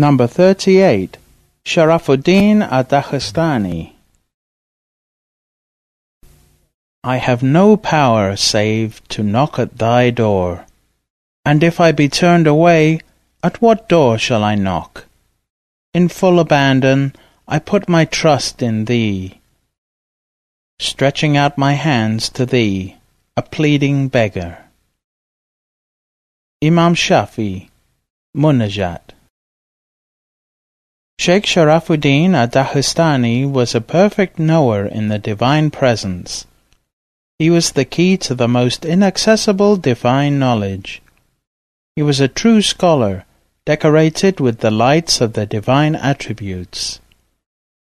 Number 38. Sharafuddin Daghestani. I have no power save to knock at thy door, and if I be turned away, at what door shall I knock? In full abandon, I put my trust in thee, stretching out my hands to thee, a pleading beggar. Imam Shafi, Munajat. Sheikh Sharafuddin Daghestani was a perfect knower in the divine presence. He was the key to the most inaccessible divine knowledge. He was a true scholar, decorated with the lights of the divine attributes.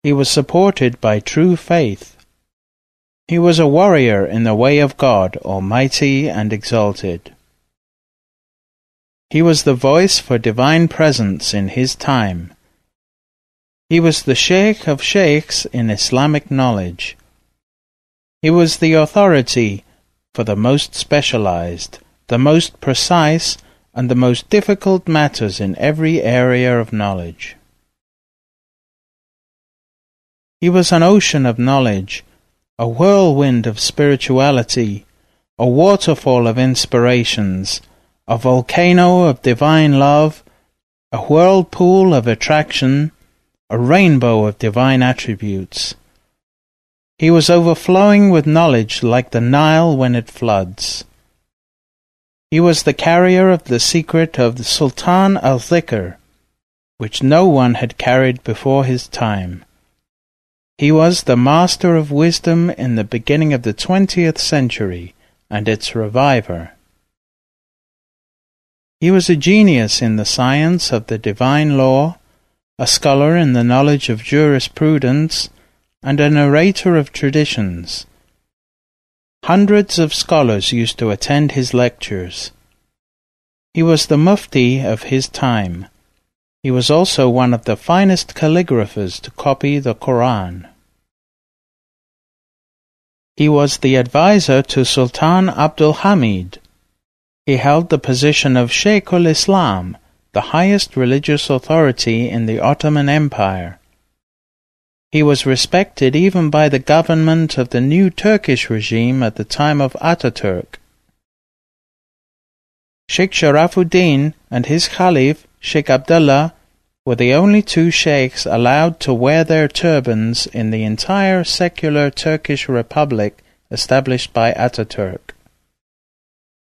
He was supported by true faith. He was a warrior in the way of God, almighty and exalted. He was the voice for divine presence in his time. He was the sheikh of sheikhs in Islamic knowledge. He was the authority for the most specialized, the most precise, and the most difficult matters in every area of knowledge. He was an ocean of knowledge, a whirlwind of spirituality, a waterfall of inspirations, a volcano of divine love, a whirlpool of attraction, a rainbow of divine attributes. He was overflowing with knowledge like the Nile when it floods. He was the carrier of the secret of the Sultan al-Zikr, which no one had carried before his time. He was the master of wisdom in the beginning of the twentieth century, and its reviver. He was a genius in the science of the divine law, a scholar in the knowledge of jurisprudence, and a narrator of traditions. Hundreds of scholars used to attend his lectures. He was the mufti of his time. He was also one of the finest calligraphers to copy the Quran. He was the advisor to Sultan Abdul Hamid. He held the position of Sheikhul Islam, the highest religious authority in the Ottoman Empire. He was respected even by the government of the new Turkish regime at the time of Ataturk. Sheikh Sharafuddin and his Khalif, Sheikh Abdullah, were the only two sheikhs allowed to wear their turbans in the entire secular Turkish Republic established by Ataturk.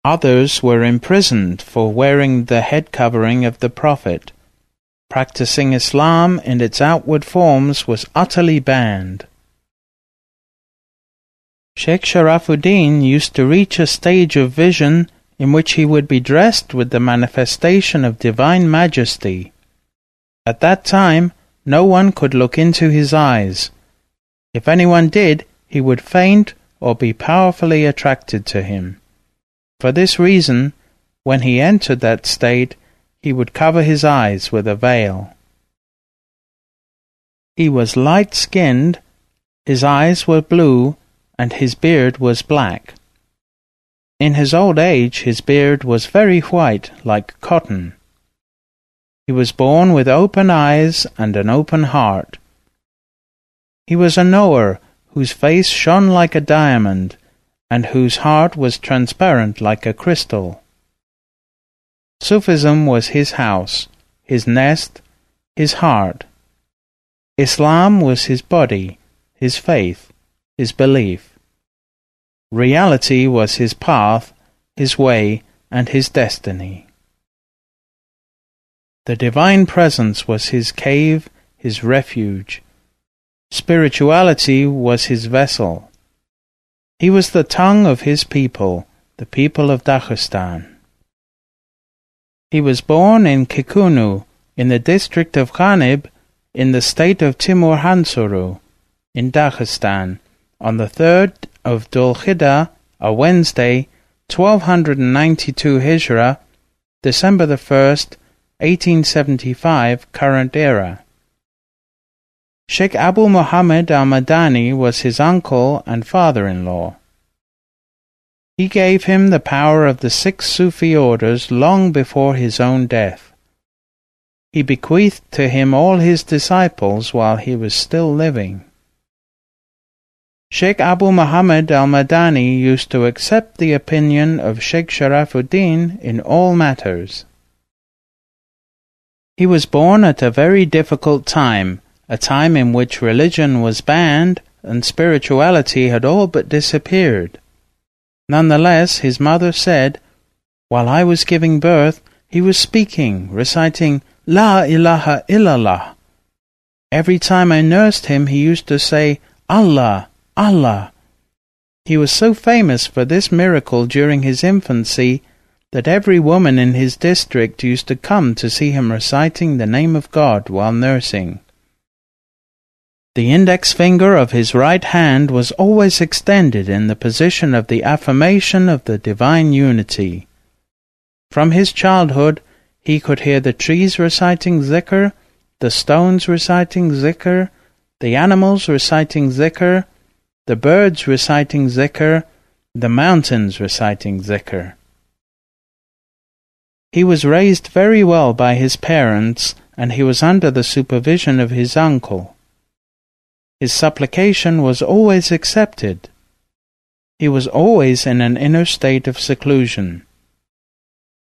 Others were imprisoned for wearing the head covering of the Prophet. Practicing Islam in its outward forms was utterly banned. Sheikh Sharafuddin used to reach a stage of vision in which he would be dressed with the manifestation of divine majesty. At that time, no one could look into his eyes. If anyone did, he would faint or be powerfully attracted to him. For this reason, when he entered that state, he would cover his eyes with a veil. He was light skinned, his eyes were blue, and his beard was black. In his old age his beard was very white like cotton. He was born with open eyes and an open heart. He was a knower whose face shone like a diamond, and whose heart was transparent like a crystal. Sufism was his house, his nest, his heart. Islam was his body, his faith, his belief. Reality was his path, his way, and his destiny. The divine presence was his cave, his refuge. Spirituality was his vessel. He was the tongue of his people, the people of Dagestan. He was born in Kikunu, in the district of Khanib, in the state of Timur Hansuru, in Dagestan, on the 3rd of Dhul a Wednesday, 1292 Hijra, December the 1st, 1875, current era. Sheikh Abu Muhammad al-Madani was his uncle and father-in-law. He gave him the power of the six Sufi orders long before his own death. He bequeathed to him all his disciples while he was still living. Sheikh Abu Muhammad al-Madani used to accept the opinion of Sheikh Sharafuddin in all matters. He was born at a very difficult time, a time in which religion was banned and spirituality had all but disappeared. Nonetheless, his mother said, While I was giving birth, he was speaking, reciting La ilaha illallah. Every time I nursed him, he used to say, Allah, Allah! He was so famous for this miracle during his infancy that every woman in his district used to come to see him reciting the name of God while nursing. The index finger of his right hand was always extended in the position of the affirmation of the divine unity. From his childhood, he could hear the trees reciting zikr, the stones reciting zikr, the animals reciting zikr, the birds reciting zikr, the mountains reciting zikr. He was raised very well by his parents, and he was under the supervision of his uncle. His supplication was always accepted. He was always in an inner state of seclusion.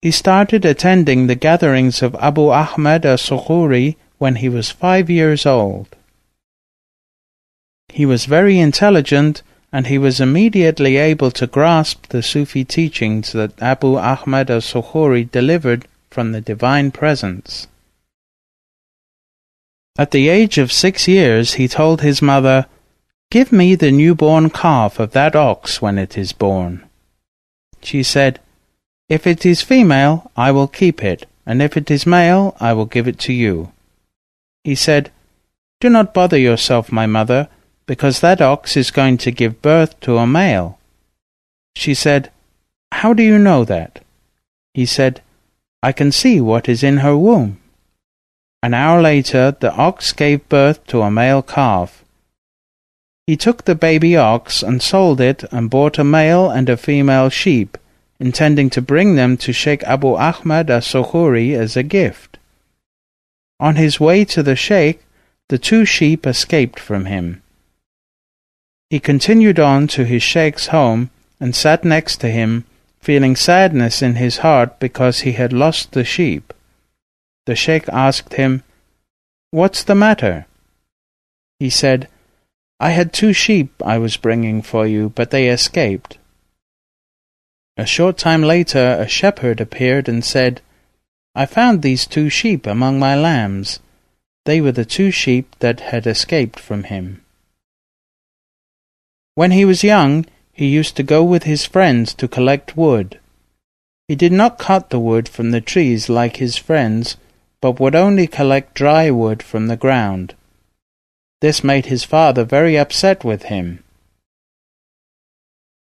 He started attending the gatherings of Abu Ahmad as-Sukhuri when he was five years old. He was very intelligent and he was immediately able to grasp the Sufi teachings that Abu Ahmad al-Sukhuri delivered from the Divine Presence. At the age of six years he told his mother, Give me the newborn calf of that ox when it is born. She said, If it is female, I will keep it, and if it is male, I will give it to you. He said, Do not bother yourself, my mother, because that ox is going to give birth to a male. She said, How do you know that? He said, I can see what is in her womb. An hour later, the ox gave birth to a male calf. He took the baby ox and sold it and bought a male and a female sheep, intending to bring them to Sheikh Abu Ahmad as-Sukhuri as a gift. On his way to the Sheikh, the two sheep escaped from him. He continued on to his sheikh's home and sat next to him, feeling sadness in his heart because he had lost the sheep. The sheikh asked him, What's the matter? He said, I had two sheep I was bringing for you, but they escaped. A short time later a shepherd appeared and said, I found these two sheep among my lambs. They were the two sheep that had escaped from him. When he was young, he used to go with his friends to collect wood. He did not cut the wood from the trees like his friends, but would only collect dry wood from the ground. This made his father very upset with him.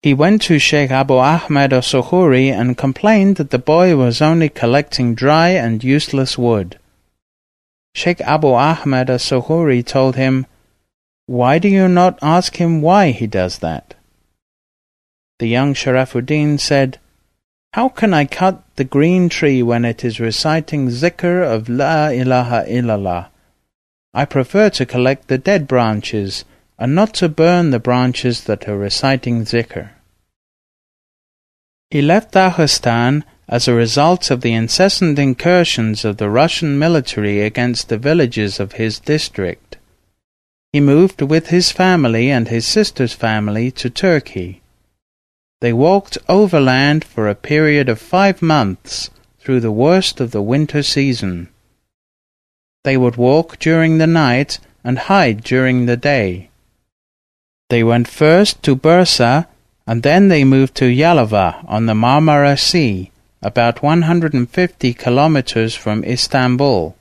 He went to Sheikh Abu Ahmed al-Sukhuri and complained that the boy was only collecting dry and useless wood. Sheikh Abu Ahmed al-Sukhuri told him, why do you not ask him why he does that? The young Sharafuddin said, How can I cut the green tree when it is reciting zikr of La ilaha illallah? I prefer to collect the dead branches and not to burn the branches that are reciting zikr. He left Dagestan as a result of the incessant incursions of the Russian military against the villages of his district. He moved with his family and his sister's family to Turkey. They walked overland for a period of five months through the worst of the winter season. They would walk during the night and hide during the day. They went first to Bursa and then they moved to Yalova on the Marmara Sea, about 150 kilometers from Istanbul.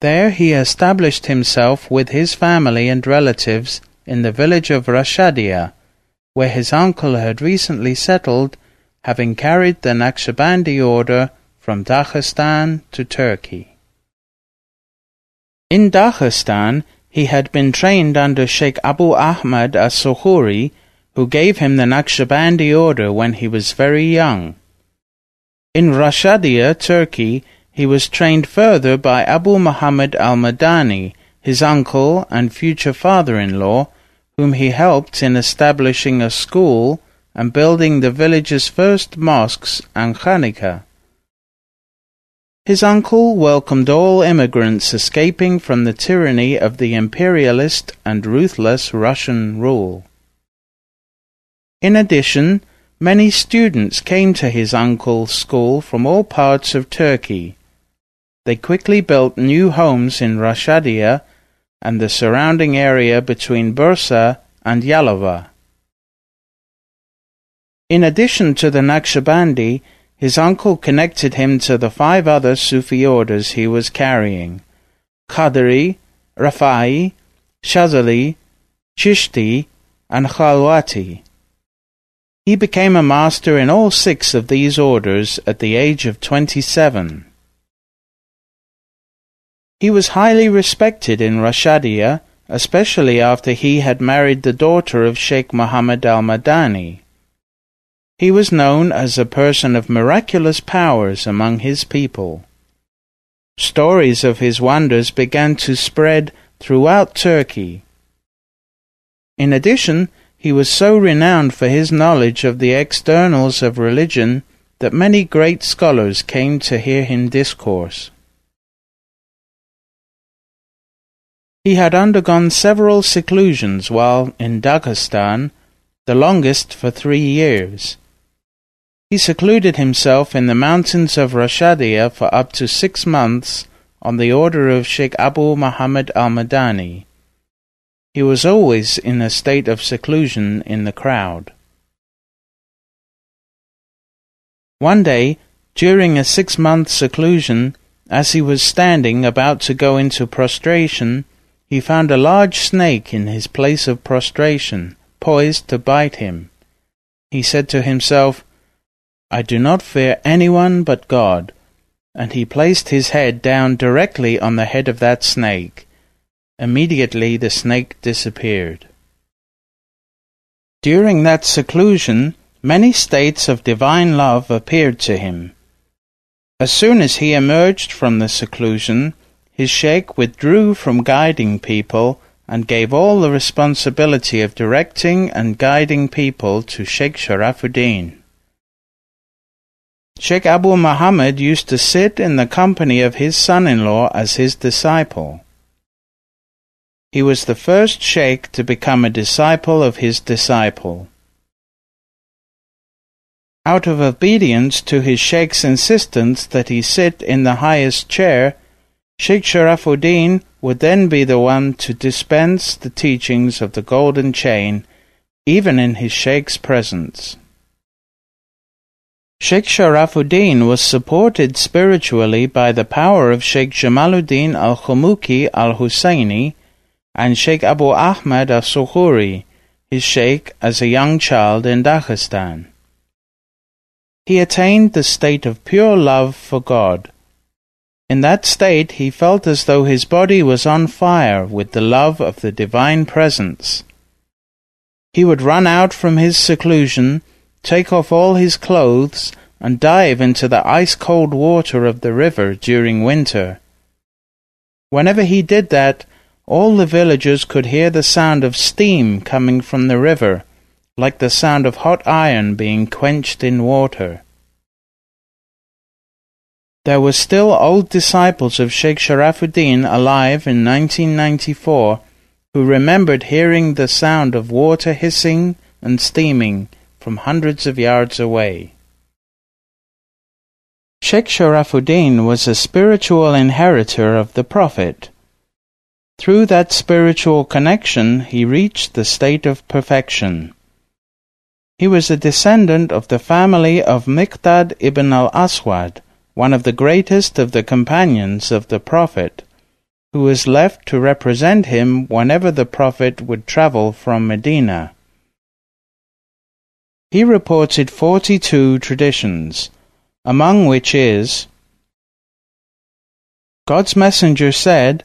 There he established himself with his family and relatives in the village of Rashadia, where his uncle had recently settled, having carried the Naqshbandi order from Dagestan to Turkey. In Dagestan, he had been trained under Sheikh Abu Ahmad as-Sukhuri, who gave him the Naqshbandi order when he was very young. In Rashadia, Turkey, he was trained further by Abu Muhammad al-Madani, his uncle and future father-in-law, whom he helped in establishing a school and building the village's first mosques and khanqa. His uncle welcomed all immigrants escaping from the tyranny of the imperialist and ruthless Russian rule. In addition, many students came to his uncle's school from all parts of Turkey. They quickly built new homes in Rashadia and the surrounding area between Bursa and Yalova. In addition to the Naqshbandi, his uncle connected him to the five other Sufi orders he was carrying Qadri, Rafai, Shazali, Chishti, and Khalwati. He became a master in all six of these orders at the age of twenty-seven. He was highly respected in Rashadia, especially after he had married the daughter of Sheikh Muhammad al-Madani. He was known as a person of miraculous powers among his people. Stories of his wonders began to spread throughout Turkey. In addition, he was so renowned for his knowledge of the externals of religion that many great scholars came to hear him discourse. He had undergone several seclusions while in Dagestan, the longest for three years. He secluded himself in the mountains of Rashadia for up to six months on the order of Sheikh Abu Muhammad al-Madani. He was always in a state of seclusion in the crowd. One day, during a six-month seclusion, as he was standing about to go into prostration, he found a large snake in his place of prostration, poised to bite him. He said to himself, I do not fear anyone but God. And he placed his head down directly on the head of that snake. Immediately the snake disappeared. During that seclusion, many states of divine love appeared to him. As soon as he emerged from the seclusion, his sheikh withdrew from guiding people and gave all the responsibility of directing and guiding people to Sheikh Sharafuddin. Sheikh Abu Muhammad used to sit in the company of his son-in-law as his disciple. He was the first sheikh to become a disciple of his disciple. Out of obedience to his sheikh's insistence that he sit in the highest chair, Sheikh Sharafuddin would then be the one to dispense the teachings of the golden chain, even in his sheikh's presence. Sheikh Sharafuddin was supported spiritually by the power of Sheikh Jamaluddin al-Khumuki al-Husayni and Sheikh Abu Ahmad al-Sukhuri, his sheikh as a young child in Dagestan. He attained the state of pure love for God. In that state he felt as though his body was on fire with the love of the Divine Presence. He would run out from his seclusion take off all his clothes, and dive into the ice-cold water of the river during winter. Whenever he did that, all the villagers could hear the sound of steam coming from the river, like the sound of hot iron being quenched in water. There were still old disciples of Sheikh Sharafuddin alive in 1994 who remembered hearing the sound of water hissing and steaming from hundreds of yards away. Sheikh Sharafuddin was a spiritual inheritor of the Prophet. Through that spiritual connection, he reached the state of perfection. He was a descendant of the family of Miqdad ibn al-Aswad, one of the greatest of the companions of the Prophet, who was left to represent him whenever the Prophet would travel from Medina. He reported forty-two traditions, among which is God's messenger said,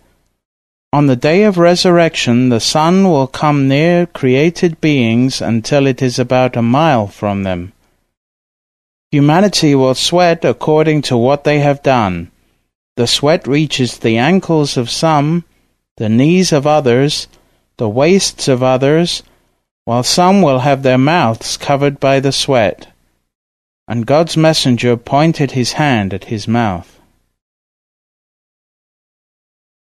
On the day of resurrection the sun will come near created beings until it is about a mile from them. Humanity will sweat according to what they have done, The sweat reaches the ankles of some, the knees of others, the waists of others, while some will have their mouths covered by the sweat. And God's messenger pointed his hand at his mouth.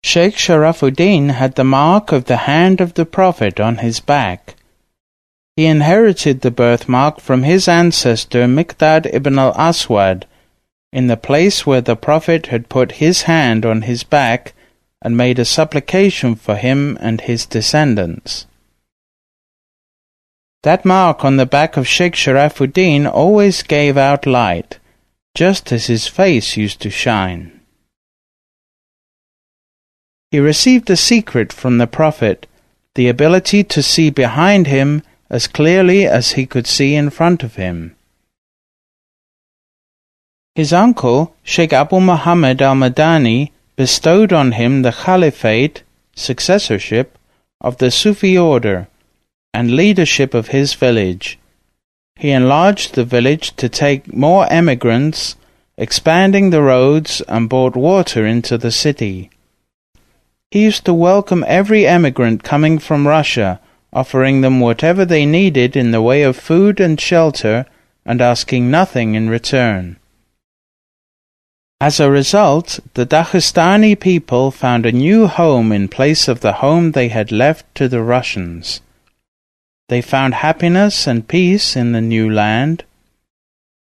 Sheikh Sharafuddin had the mark of the hand of the Prophet on his back. He inherited the birthmark from his ancestor Miqdad ibn al-Aswad, in the place where the Prophet had put his hand on his back and made a supplication for him and his descendants. That mark on the back of Sheikh Sharafuddin always gave out light, just as his face used to shine. He received a secret from the Prophet, the ability to see behind him as clearly as he could see in front of him. His uncle, Sheikh Abu Muhammad al-Madani, bestowed on him the caliphate, successorship, of the Sufi order, and leadership of his village. He enlarged the village to take more emigrants, expanding the roads, and brought water into the city. He used to welcome every emigrant coming from Russia, offering them whatever they needed in the way of food and shelter, and asking nothing in return. As a result, the Daghestani people found a new home in place of the home they had left to the Russians. They found happiness and peace in the new land.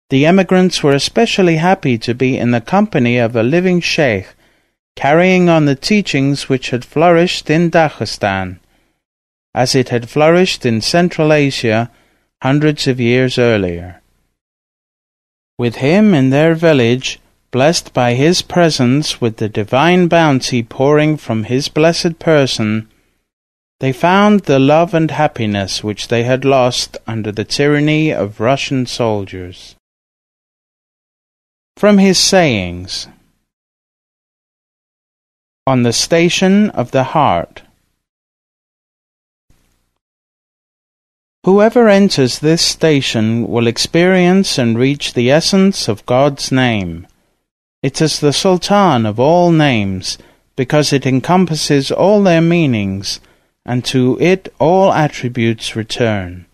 The emigrants were especially happy to be in the company of a living sheikh, carrying on the teachings which had flourished in Dagestan, as it had flourished in Central Asia hundreds of years earlier. With him in their village, blessed by his presence with the divine bounty pouring from his blessed person, they found the love and happiness which they had lost under the tyranny of Russian soldiers. From his sayings On the Station of the Heart Whoever enters this station will experience and reach the essence of God's name. It is the Sultan of all names, because it encompasses all their meanings and to it all attributes return.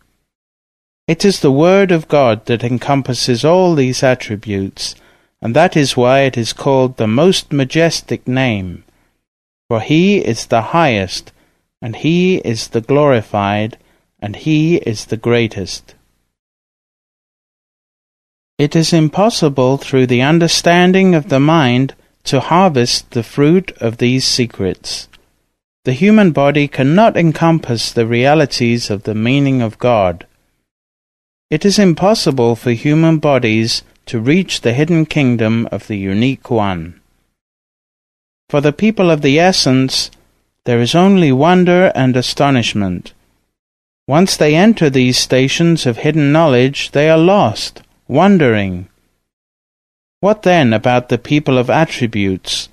It is the Word of God that encompasses all these attributes, and that is why it is called the most majestic name. For He is the highest, and He is the glorified, and He is the greatest. It is impossible through the understanding of the mind to harvest the fruit of these secrets. The human body cannot encompass the realities of the meaning of God. It is impossible for human bodies to reach the hidden kingdom of the unique one. For the people of the essence, there is only wonder and astonishment. Once they enter these stations of hidden knowledge, they are lost, wondering. What then about the people of attributes,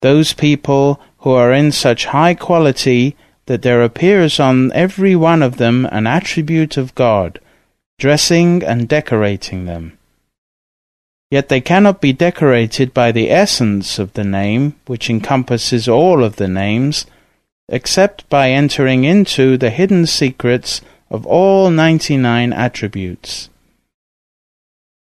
those people who are in such high quality that there appears on every one of them an attribute of God, dressing and decorating them. Yet they cannot be decorated by the essence of the name, which encompasses all of the names, except by entering into the hidden secrets of all ninety nine attributes.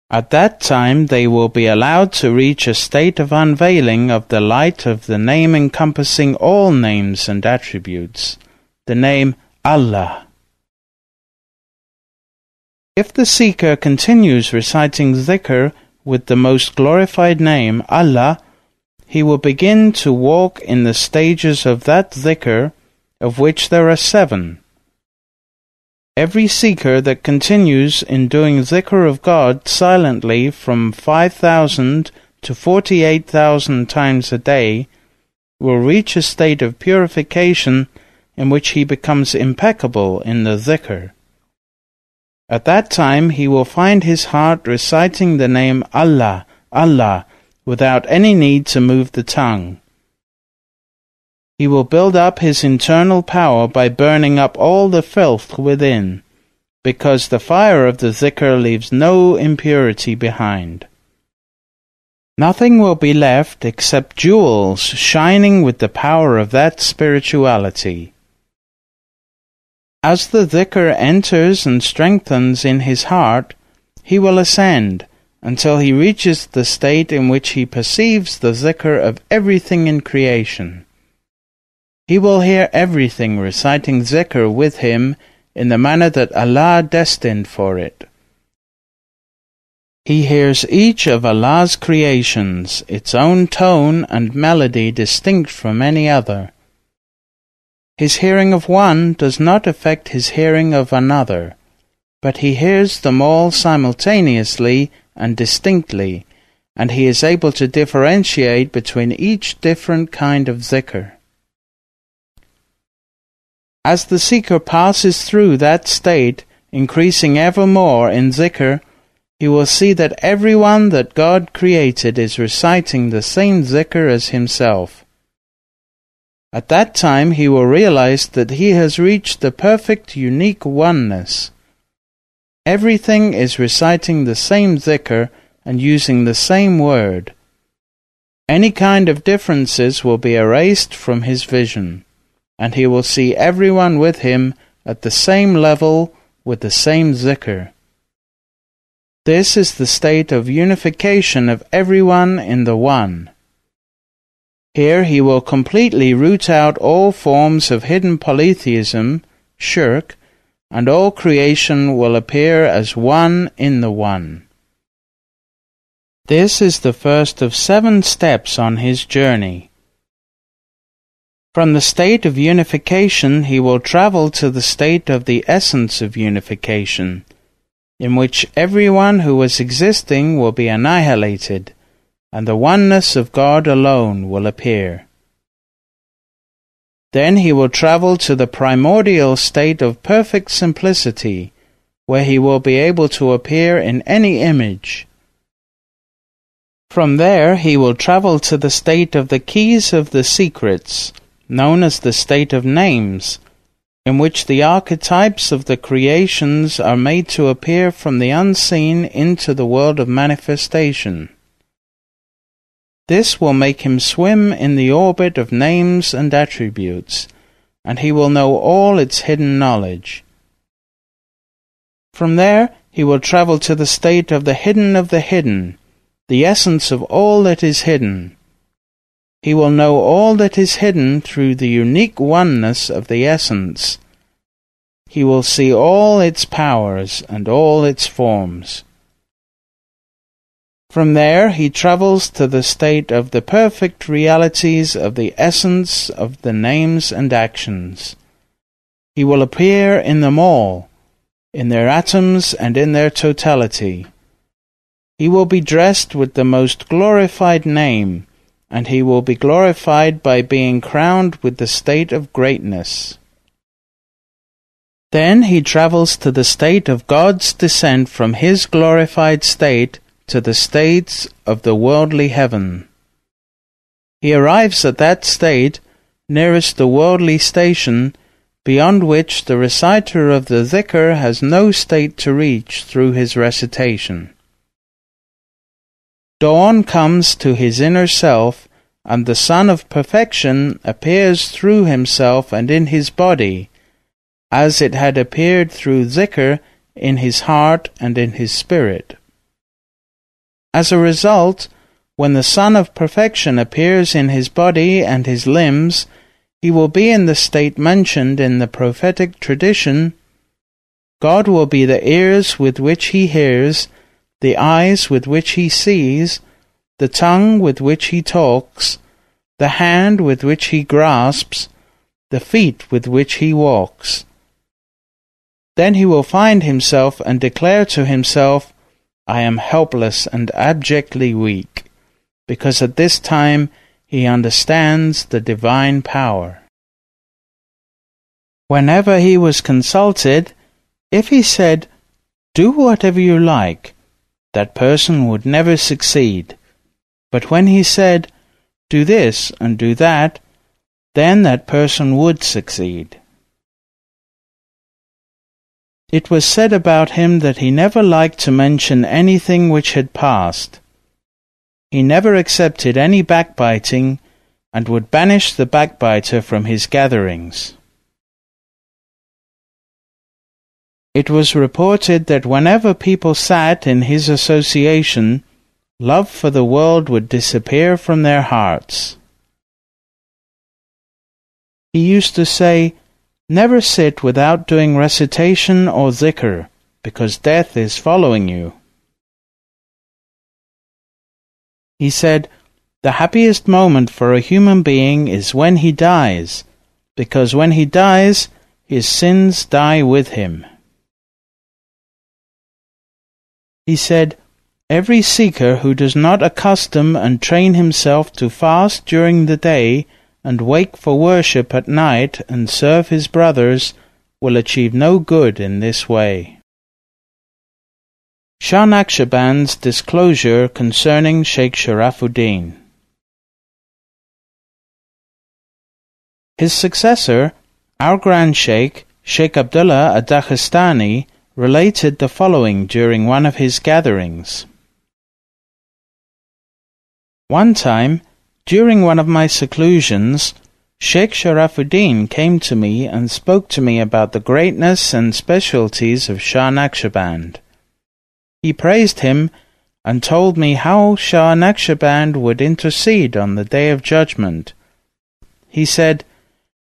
At that time they will be allowed to reach a state of unveiling of the light of the name encompassing all names and attributes, the name Allah. If the seeker continues reciting zikr with the most glorified name, Allah, he will begin to walk in the stages of that dhikr, of which there are seven. Every seeker that continues in doing zikr of God silently from 5,000 to 48,000 times a day will reach a state of purification in which he becomes impeccable in the zikr. At that time he will find his heart reciting the name Allah, Allah, without any need to move the tongue. He will build up his internal power by burning up all the filth within, because the fire of the zikr leaves no impurity behind. Nothing will be left except jewels shining with the power of that spirituality. As the dhikr enters and strengthens in his heart, he will ascend until he reaches the state in which he perceives the zikr of everything in creation. He will hear everything reciting zikr with him in the manner that Allah destined for it. He hears each of Allah's creations, its own tone and melody distinct from any other. His hearing of one does not affect his hearing of another, but he hears them all simultaneously and distinctly, and he is able to differentiate between each different kind of zikr. As the seeker passes through that state, increasing ever more in zikr, he will see that everyone that God created is reciting the same zikr as himself. At that time he will realize that he has reached the perfect unique oneness. Everything is reciting the same zikr and using the same word. Any kind of differences will be erased from his vision, and he will see everyone with him at the same level with the same zikr. This is the state of unification of everyone in the One. Here he will completely root out all forms of hidden polytheism, shirk, and all creation will appear as one in the One. This is the first of seven steps on his journey. From the state of unification he will travel to the state of the essence of unification in which everyone who was existing will be annihilated, and the oneness of God alone will appear. Then he will travel to the primordial state of perfect simplicity, where he will be able to appear in any image. From there he will travel to the state of the keys of the secrets, known as the state of names, in which the archetypes of the creations are made to appear from the unseen into the world of manifestation. This will make him swim in the orbit of names and attributes, and he will know all its hidden knowledge. From there, he will travel to the state of the hidden of the hidden, the essence of all that is hidden. He will know all that is hidden through the unique oneness of the essence. He will see all its powers and all its forms. From there he travels to the state of the perfect realities of the essence of the names and actions. He will appear in them all, in their atoms and in their totality. He will be dressed with the most glorified name, and he will be glorified by being crowned with the state of greatness. Then he travels to the state of God's descent from his glorified state to the states of the worldly heaven. He arrives at that state nearest the worldly station, beyond which the reciter of the dhikr has no state to reach through his recitation. Dawn comes to his inner self, and the Sun of Perfection appears through himself and in his body, as it had appeared through dhikr in his heart and in his spirit. As a result, when the Sun of Perfection appears in his body and his limbs, he will be in the state mentioned in the prophetic tradition. God will be the ears with which he hears, the eyes with which he sees, the tongue with which he talks, the hand with which he grasps, the feet with which he walks. Then he will find himself and declare to himself, I am helpless and abjectly weak, because at this time he understands the divine power. Whenever he was consulted, if he said, Do whatever you like, that person would never succeed. But when he said, Do this and do that, then that person would succeed. It was said about him that he never liked to mention anything which had passed. He never accepted any backbiting and would banish the backbiter from his gatherings. It was reported that whenever people sat in his association, love for the world would disappear from their hearts. He used to say, Never sit without doing recitation or zikr, because death is following you. He said, The happiest moment for a human being is when he dies, because when he dies, his sins die with him. He said, Every seeker who does not accustom and train himself to fast during the day and wake for worship at night and serve his brothers will achieve no good in this way. Shah Naqshband's disclosure concerning Sheikh Sharafuddin. His successor, our Grand Sheikh, Sheikh Abdullah ad-Daghestani, related the following during one of his gatherings. One time, during one of my seclusions, Sheikh Sharafuddin came to me and spoke to me about the greatness and specialties of Shah Naqshband. He praised him and told me how Shah Naqshband would intercede on the Day of Judgment. He said,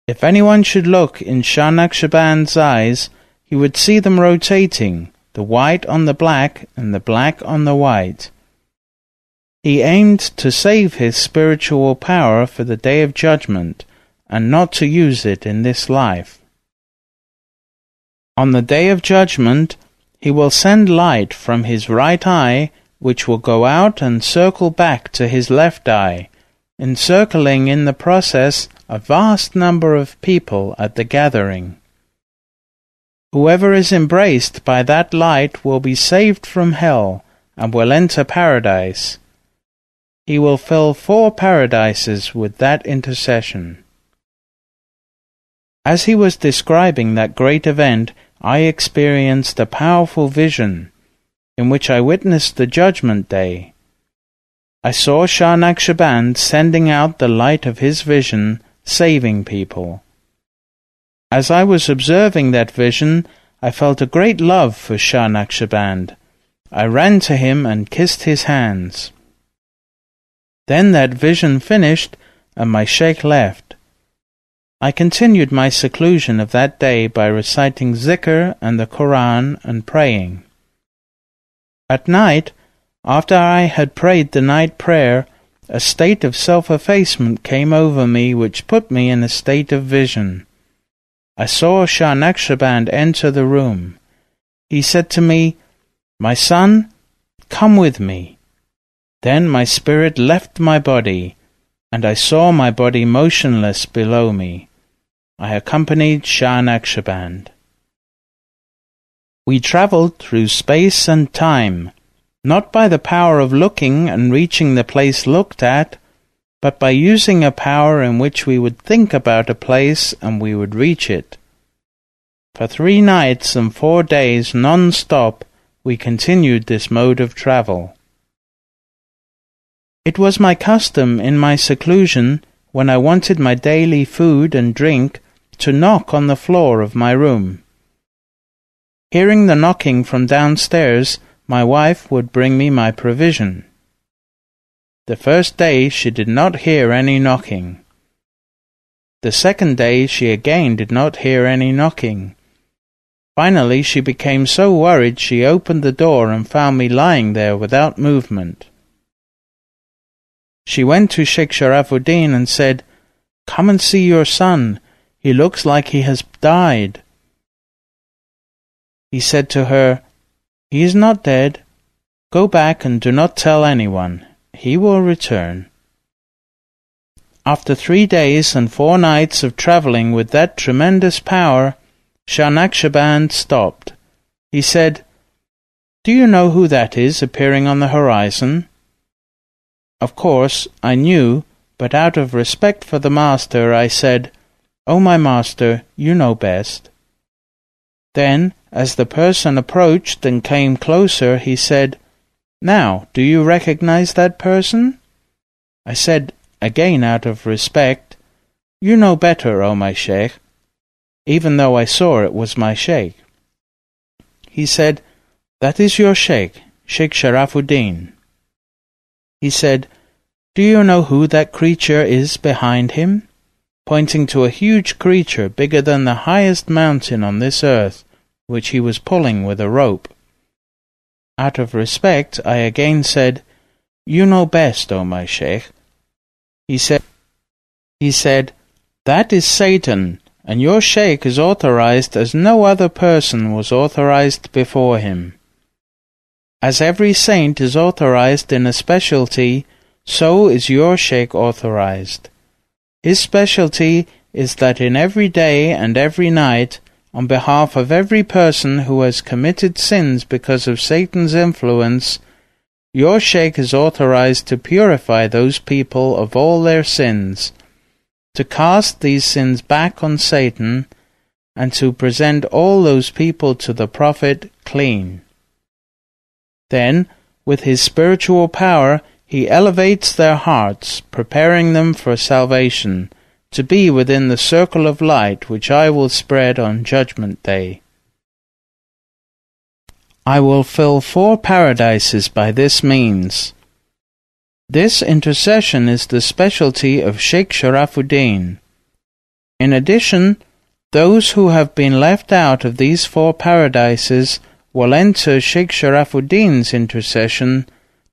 If anyone should look in Shah Naqshband's eyes, he would see them rotating, the white on the black and the black on the white. He aimed to save his spiritual power for the day of judgment, and not to use it in this life. On the day of judgment, he will send light from his right eye, which will go out and circle back to his left eye, encircling in the process a vast number of people at the gathering. Whoever is embraced by that light will be saved from hell and will enter paradise. He will fill four paradises with that intercession. As he was describing that great event, I experienced a powerful vision in which I witnessed the judgment day. I saw Shah Naqshband sending out the light of his vision, saving people. As I was observing that vision, I felt a great love for Shah Naqshband. I ran to him and kissed his hands. Then that vision finished, and my sheikh left. I continued my seclusion of that day by reciting zikr and the Koran and praying. At night, after I had prayed the night prayer, a state of self-effacement came over me which put me in a state of vision. I saw Shah Naqshband enter the room. He said to me, My son, come with me. Then my spirit left my body, and I saw my body motionless below me. I accompanied Shah. We travelled through space and time, not by the power of looking and reaching the place looked at, but by using a power in which we would think about a place and we would reach it. For three nights and four days non-stop we continued this mode of travel. It was my custom in my seclusion, when I wanted my daily food and drink, to knock on the floor of my room. Hearing the knocking from downstairs, my wife would bring me my provision. The first day she did not hear any knocking. The second day she again did not hear any knocking. Finally she became so worried she opened the door and found me lying there without movement. She went to Sheikh Sharafuddin and said, Come and see your son. He looks like he has died. He said to her, He is not dead. Go back and do not tell anyone he will return. After three days and four nights of travelling with that tremendous power, Shah Naqshband stopped. He said, Do you know who that is appearing on the horizon? Of course, I knew, but out of respect for the master, I said, Oh, my master, you know best. Then, as the person approached and came closer, he said, Now, do you recognize that person? I said, again out of respect, You know better, O my sheikh, even though I saw it was my sheikh. He said, That is your sheikh, Sheikh Sharafuddin. He said, Do you know who that creature is behind him? Pointing to a huge creature bigger than the highest mountain on this earth, which he was pulling with a rope. Out of respect, I again said, You know best, O my sheikh. He said, he said, That is Satan, and your sheikh is authorized as no other person was authorized before him. As every saint is authorized in a specialty, so is your sheikh authorized. His specialty is that in every day and every night on behalf of every person who has committed sins because of Satan's influence, your sheikh is authorized to purify those people of all their sins, to cast these sins back on Satan, and to present all those people to the Prophet clean. Then, with his spiritual power, he elevates their hearts, preparing them for salvation, to be within the circle of light which I will spread on Judgment Day. I will fill four paradises by this means. This intercession is the specialty of Sheikh Sharafuddin. In addition, those who have been left out of these four paradises will enter Sheikh Sharafuddin's intercession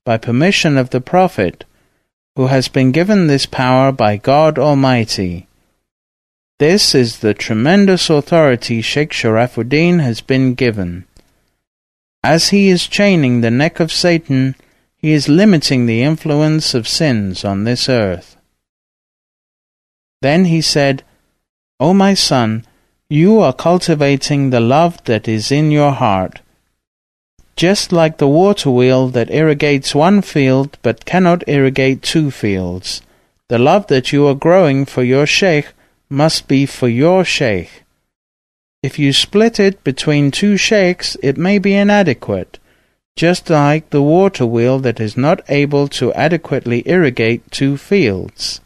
by permission of the Prophet, who has been given this power by God Almighty. This is the tremendous authority Sheikh Sharafuddin has been given. As he is chaining the neck of Satan, he is limiting the influence of sins on this earth. Then he said, O my son, you are cultivating the love that is in your heart just like the water wheel that irrigates one field but cannot irrigate two fields. The love that you are growing for your sheikh must be for your sheikh. If you split it between two sheikhs, it may be inadequate, just like the water wheel that is not able to adequately irrigate two fields.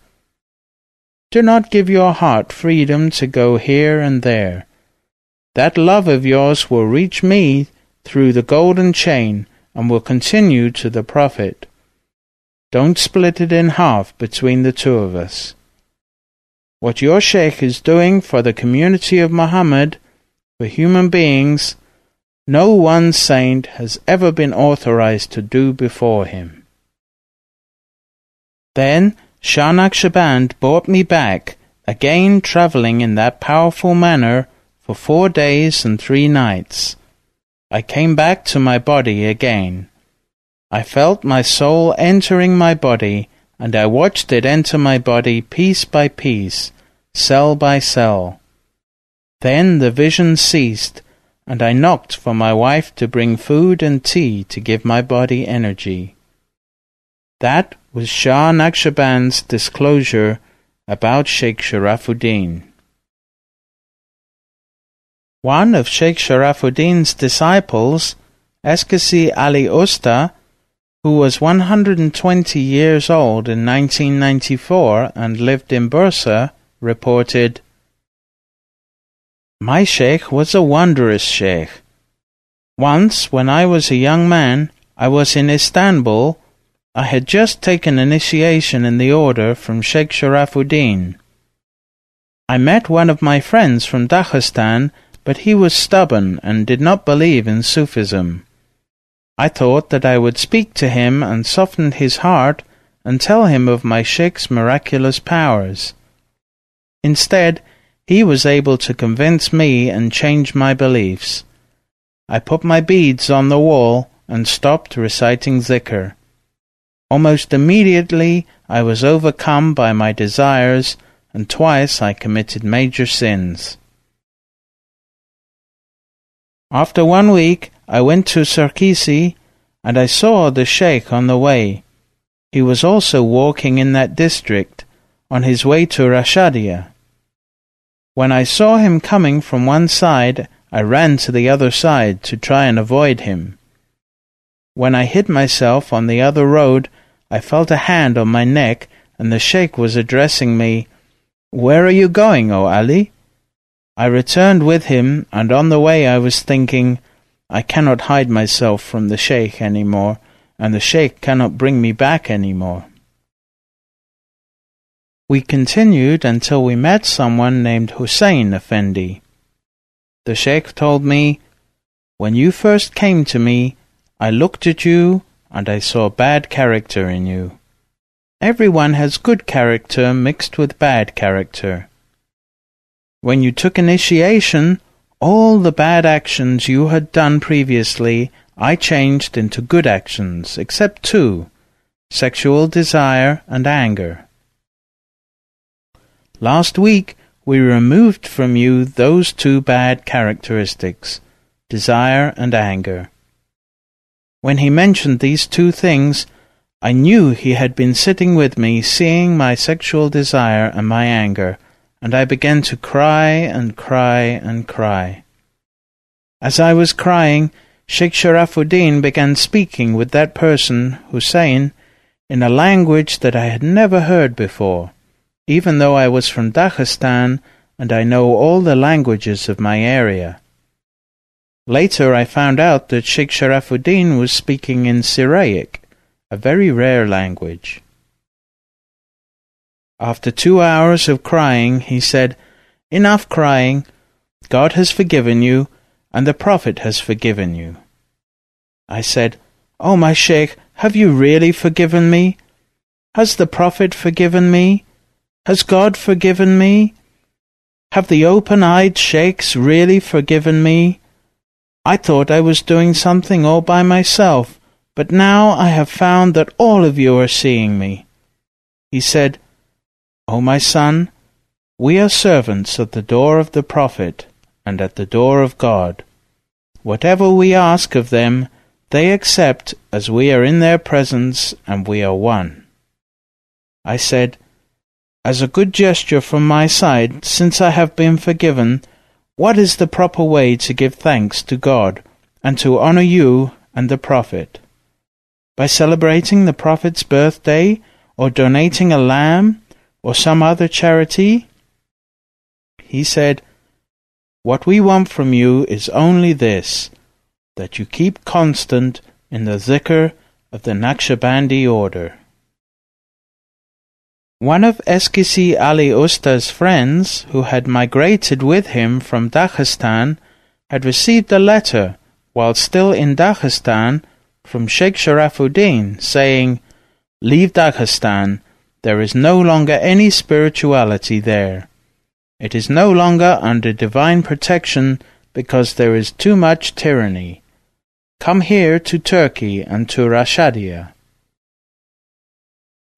Do not give your heart freedom to go here and there. That love of yours will reach me through the golden chain and will continue to the Prophet. Don't split it in half between the two of us. What your Sheikh is doing for the community of Muhammad, for human beings, no one saint has ever been authorized to do before him. Then Shah Naqshband brought me back, again travelling in that powerful manner for four days and three nights I came back to my body again. I felt my soul entering my body, and I watched it enter my body piece by piece, cell by cell. Then the vision ceased, and I knocked for my wife to bring food and tea to give my body energy. That was Shah Naqshband's disclosure about Sheikh Sharafuddin. One of Sheikh Sharafuddin's disciples, Eskasi Ali Usta, who was 120 years old in 1994 and lived in Bursa, reported, My sheikh was a wondrous sheikh. Once, when I was a young man, I was in Istanbul. I had just taken initiation in the order from Sheikh Sharafuddin. I met one of my friends from Dagestan but he was stubborn and did not believe in Sufism. I thought that I would speak to him and soften his heart and tell him of my sheikh's miraculous powers. Instead, he was able to convince me and change my beliefs. I put my beads on the wall and stopped reciting zikr. Almost immediately I was overcome by my desires, and twice I committed major sins. After one week, I went to Sirkeci, and I saw the sheikh on the way. He was also walking in that district, on his way to Rashadia. When I saw him coming from one side, I ran to the other side to try and avoid him. When I hid myself on the other road, I felt a hand on my neck, and the sheikh was addressing me, Where are you going, O Ali? I returned with him, and on the way I was thinking, I cannot hide myself from the sheikh any more, and the sheikh cannot bring me back any more. We continued until we met someone named Hussein Effendi. The sheikh told me, When you first came to me, I looked at you and I saw bad character in you. Everyone has good character mixed with bad character. When you took initiation, all the bad actions you had done previously I changed into good actions, except two sexual desire and anger. Last week we removed from you those two bad characteristics, desire and anger. When he mentioned these two things, I knew he had been sitting with me, seeing my sexual desire and my anger, and I began to cry and cry and cry. As I was crying, Sheikh Sharafuddin began speaking with that person, Hussein, in a language that I had never heard before, even though I was from Dagestan and I know all the languages of my area. Later I found out that Sheikh Sharafuddin was speaking in Syriac, a very rare language. After two hours of crying, he said, Enough crying. God has forgiven you, and the Prophet has forgiven you. I said, Oh, my Sheikh, have you really forgiven me? Has the Prophet forgiven me? Has God forgiven me? Have the open-eyed sheikhs really forgiven me? I thought I was doing something all by myself, but now I have found that all of you are seeing me. He said, O my son, we are servants at the door of the Prophet and at the door of God. Whatever we ask of them, they accept as we are in their presence and we are one. I said, As a good gesture from my side, since I have been forgiven, what is the proper way to give thanks to God and to honor you and the Prophet? By celebrating the Prophet's birthday or donating a lamb or some other charity? He said, What we want from you is only this, that you keep constant in the zikr of the Naqshbandi order. One of Eskisi Ali Usta's friends, who had migrated with him from Dagestan, had received a letter, while still in Dagestan, from Sheikh Sharafuddin, saying, Leave Dagestan, there is no longer any spirituality there. It is no longer under divine protection because there is too much tyranny. Come here to Turkey and to Rashadia.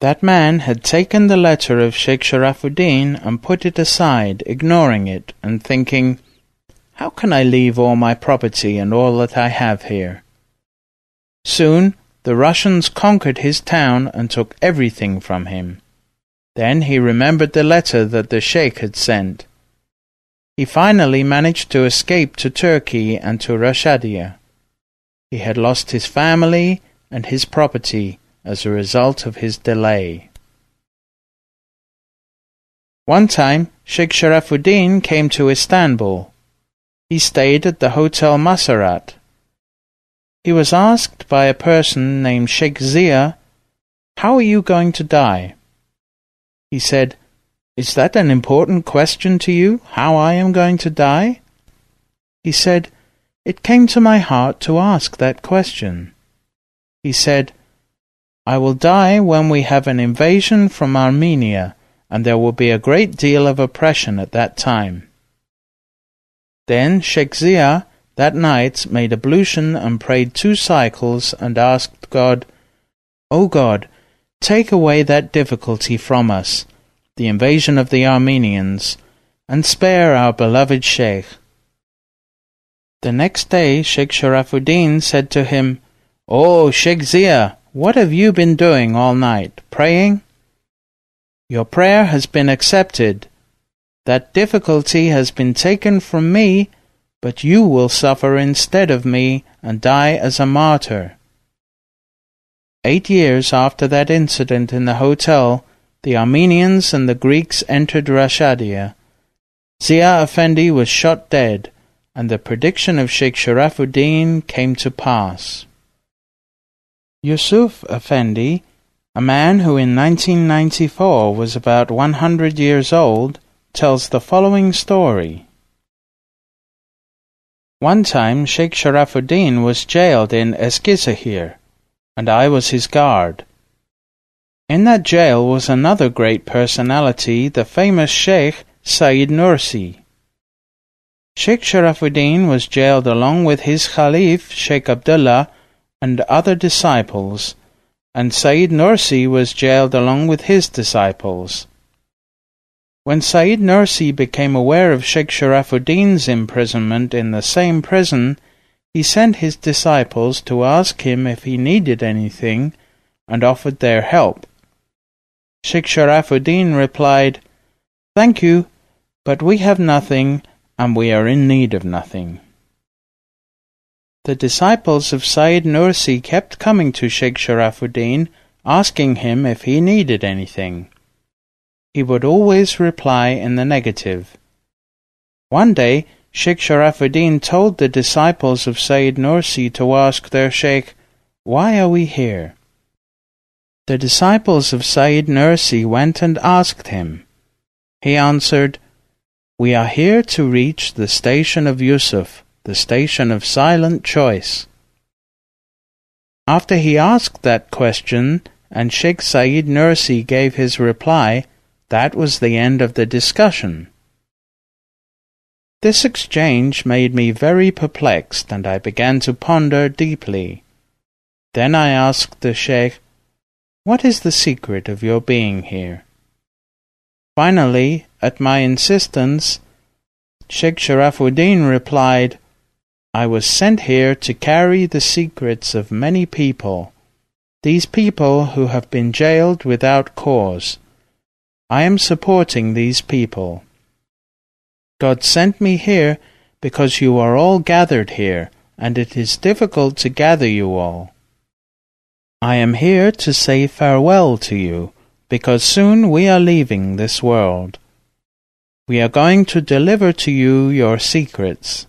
That man had taken the letter of Sheikh Sharafuddin and put it aside, ignoring it, and thinking, How can I leave all my property and all that I have here? Soon the Russians conquered his town and took everything from him. Then he remembered the letter that the Sheikh had sent. He finally managed to escape to Turkey and to Rashadia. He had lost his family and his property as a result of his delay. One time, Sheikh Sharafuddin came to Istanbul. He stayed at the Hotel Masarat. He was asked by a person named Sheikh Zia, How are you going to die? He said, Is that an important question to you, how I am going to die? He said, It came to my heart to ask that question. He said, I will die when we have an invasion from Armenia, and there will be a great deal of oppression at that time. Then Sheikh Zia that night made ablution and prayed two cycles and asked God, O God, take away that difficulty from us, the invasion of the Armenians, and spare our beloved Sheikh. The next day Sheikh Sharafuddin said to him, O Sheikh Zia, what have you been doing all night? Praying? Your prayer has been accepted. That difficulty has been taken from me, but you will suffer instead of me and die as a martyr. Eight years after that incident in the hotel, the Armenians and the Greeks entered Rashadia. Zia Effendi was shot dead, and the prediction of Sheikh Sharafuddin came to pass. Yusuf Effendi, a man who in 1994 was about 100 years old, tells the following story. One time Sheikh Sharafuddin was jailed in Eskisehir, and I was his guard. In that jail was another great personality, the famous Sheikh Said Nursi. Sheikh Sharafuddin was jailed along with his Khalif Sheikh Abdullah and other disciples, and Said Nursi was jailed along with his disciples. When Said Nursi became aware of Sheikh Sharafuddin's imprisonment in the same prison, he sent his disciples to ask him if he needed anything and offered their help. Sheikh Sharafuddin replied, Thank you, but we have nothing, and we are in need of nothing. The disciples of Sayyid Nursi kept coming to Sheikh Sharafuddin, asking him if he needed anything. He would always reply in the negative. One day, Sheikh Sharafuddin told the disciples of Sayyid Nursi to ask their Sheikh, Why are we here? The disciples of Sayyid Nursi went and asked him. He answered, We are here to reach the station of Yusuf, the station of silent choice. After he asked that question, and Sheikh Sayyid Nursi gave his reply, that was the end of the discussion. This exchange made me very perplexed, and I began to ponder deeply. Then I asked the Sheikh, what is the secret of your being here? Finally, at my insistence, Sheikh Sharafuddin replied, I was sent here to carry the secrets of many people, these people who have been jailed without cause. I am supporting these people. God sent me here because you are all gathered here, and it is difficult to gather you all. I am here to say farewell to you, because soon we are leaving this world. We are going to deliver to you your secrets.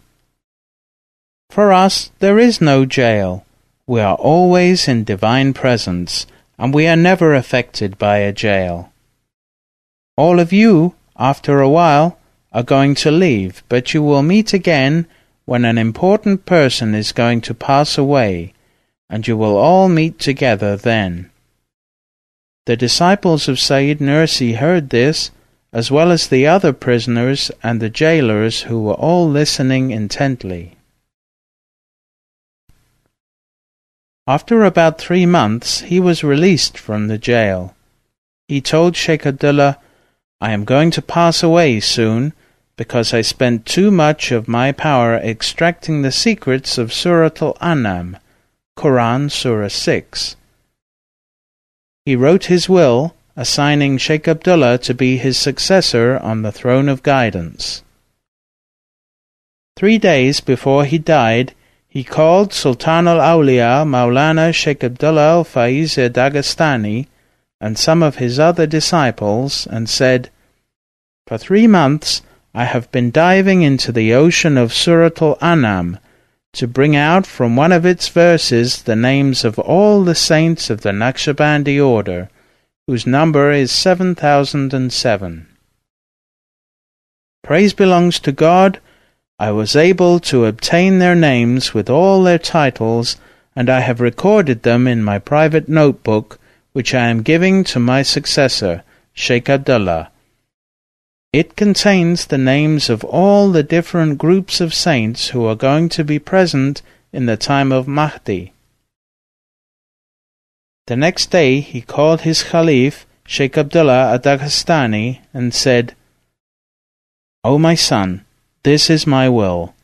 For us there is no jail. We are always in divine presence, and we are never affected by a jail. All of you, after a while, are going to leave, but you will meet again when an important person is going to pass away and you will all meet together then. The disciples of Sayyid Nursi heard this, as well as the other prisoners and the jailers who were all listening intently. After about three months, he was released from the jail. He told Sheikh Abdullah, I am going to pass away soon, because I spent too much of my power extracting the secrets of Surat al-An'am, Quran Surah 6. He wrote his will, assigning Sheikh Abdullah to be his successor on the throne of guidance. Three days before he died, he called Sultan al-Awliya Maulana Sheikh Abdullah al-Faiz Dagestani and some of his other disciples and said, For three months I have been diving into the ocean of Surat al-An'am to bring out from one of its verses the names of all the saints of the Naqshbandi order, whose number is 7007. Praise belongs to God. I was able to obtain their names with all their titles, and I have recorded them in my private notebook, which I am giving to my successor, Sheikh Abdullah it contains the names of all the different groups of saints who are going to be present in the time of Mahdi. The next day he called his Khalif, Sheikh Abdullah ad-Dagestani, and said, O my son, this is my will.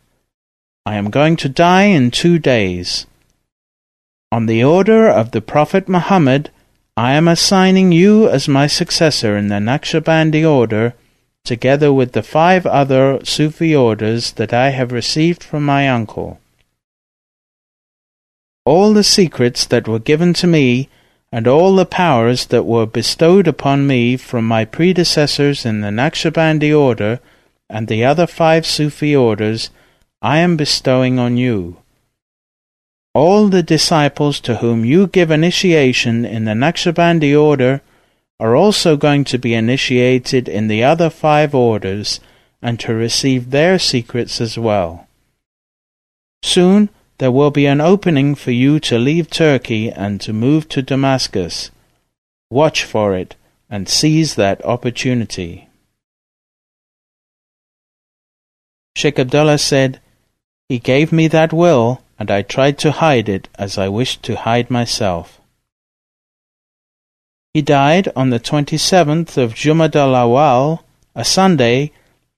I am going to die in two days. On the order of the Prophet Muhammad, I am assigning you as my successor in the Naqshbandi order together with the five other Sufi orders that I have received from my uncle. All the secrets that were given to me and all the powers that were bestowed upon me from my predecessors in the Naqshbandi order and the other five Sufi orders, I am bestowing on you. All the disciples to whom you give initiation in the Naqshbandi order are also going to be initiated in the other five orders and to receive their secrets as well. Soon there will be an opening for you to leave Turkey and to move to Damascus. Watch for it and seize that opportunity. Sheikh Abdullah said, He gave me that will, and I tried to hide it as I wished to hide myself. He died on the 27th of Jumad al-Awwal, a Sunday,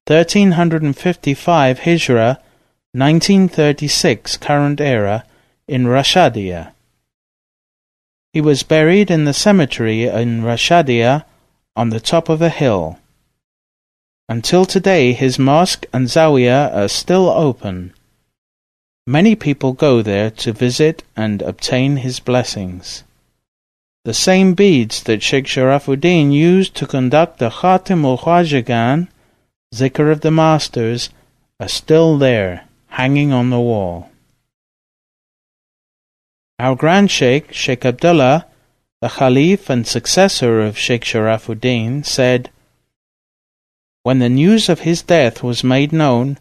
1355 Hijrah, 1936 current era, in Rashadia. He was buried in the cemetery in Rashadia on the top of a hill. Until today his mosque and zawiya are still open. Many people go there to visit and obtain his blessings. The same beads that Sheikh Sharafuddin used to conduct the Khatim ul Khwajagan, Zikr of the Masters, are still there hanging on the wall. Our Grand Sheikh, Sheikh Abdullah, the Khalif and successor of Sheikh Sharafuddin, said, When the news of his death was made known,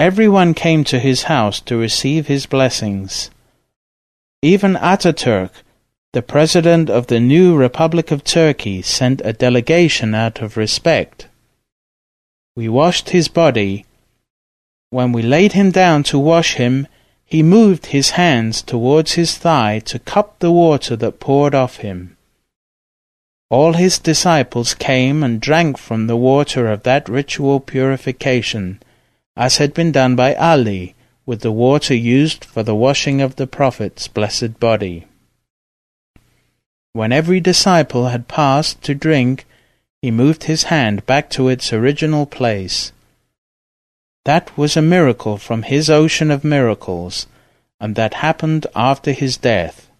everyone came to his house to receive his blessings. Even Ataturk, the president of the new Republic of Turkey, sent a delegation out of respect. We washed his body when we laid him down to wash him, he moved his hands towards his thigh to cup the water that poured off him. All his disciples came and drank from the water of that ritual purification, as had been done by Ali with the water used for the washing of the Prophet's blessed body. When every disciple had passed to drink, he moved his hand back to its original place that was a miracle from his ocean of miracles, and that happened after his death.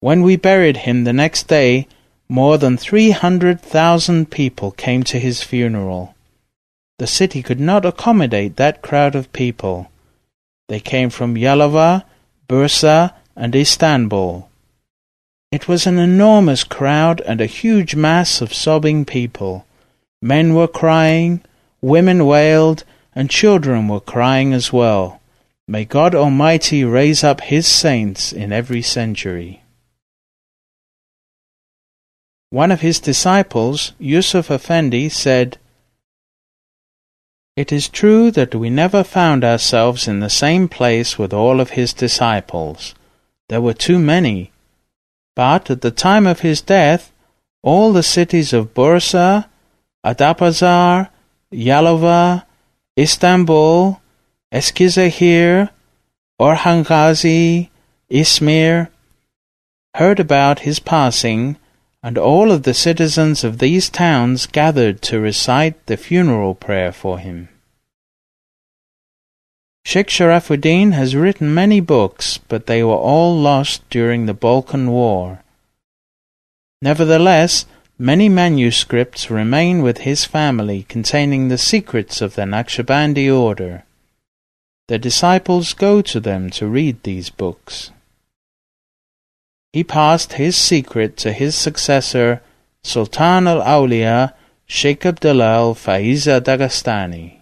When we buried him the next day, more than three hundred thousand people came to his funeral. The city could not accommodate that crowd of people. They came from Yalova, Bursa, and Istanbul. It was an enormous crowd and a huge mass of sobbing people. Men were crying, Women wailed, and children were crying as well. May God Almighty raise up His saints in every century. One of his disciples, Yusuf Effendi, said, It is true that we never found ourselves in the same place with all of his disciples. There were too many. But at the time of his death, all the cities of Bursa, Adapazar, Yalova, Istanbul, Eskisehir, Orhangazi, Izmir, heard about his passing, and all of the citizens of these towns gathered to recite the funeral prayer for him. Sheikh Sharafuddin has written many books, but they were all lost during the Balkan War. Nevertheless, Many manuscripts remain with his family containing the secrets of the Naqshbandi order. The disciples go to them to read these books. He passed his secret to his successor, Sultan al-Awliya, Sheikh Abdullah Dagestani.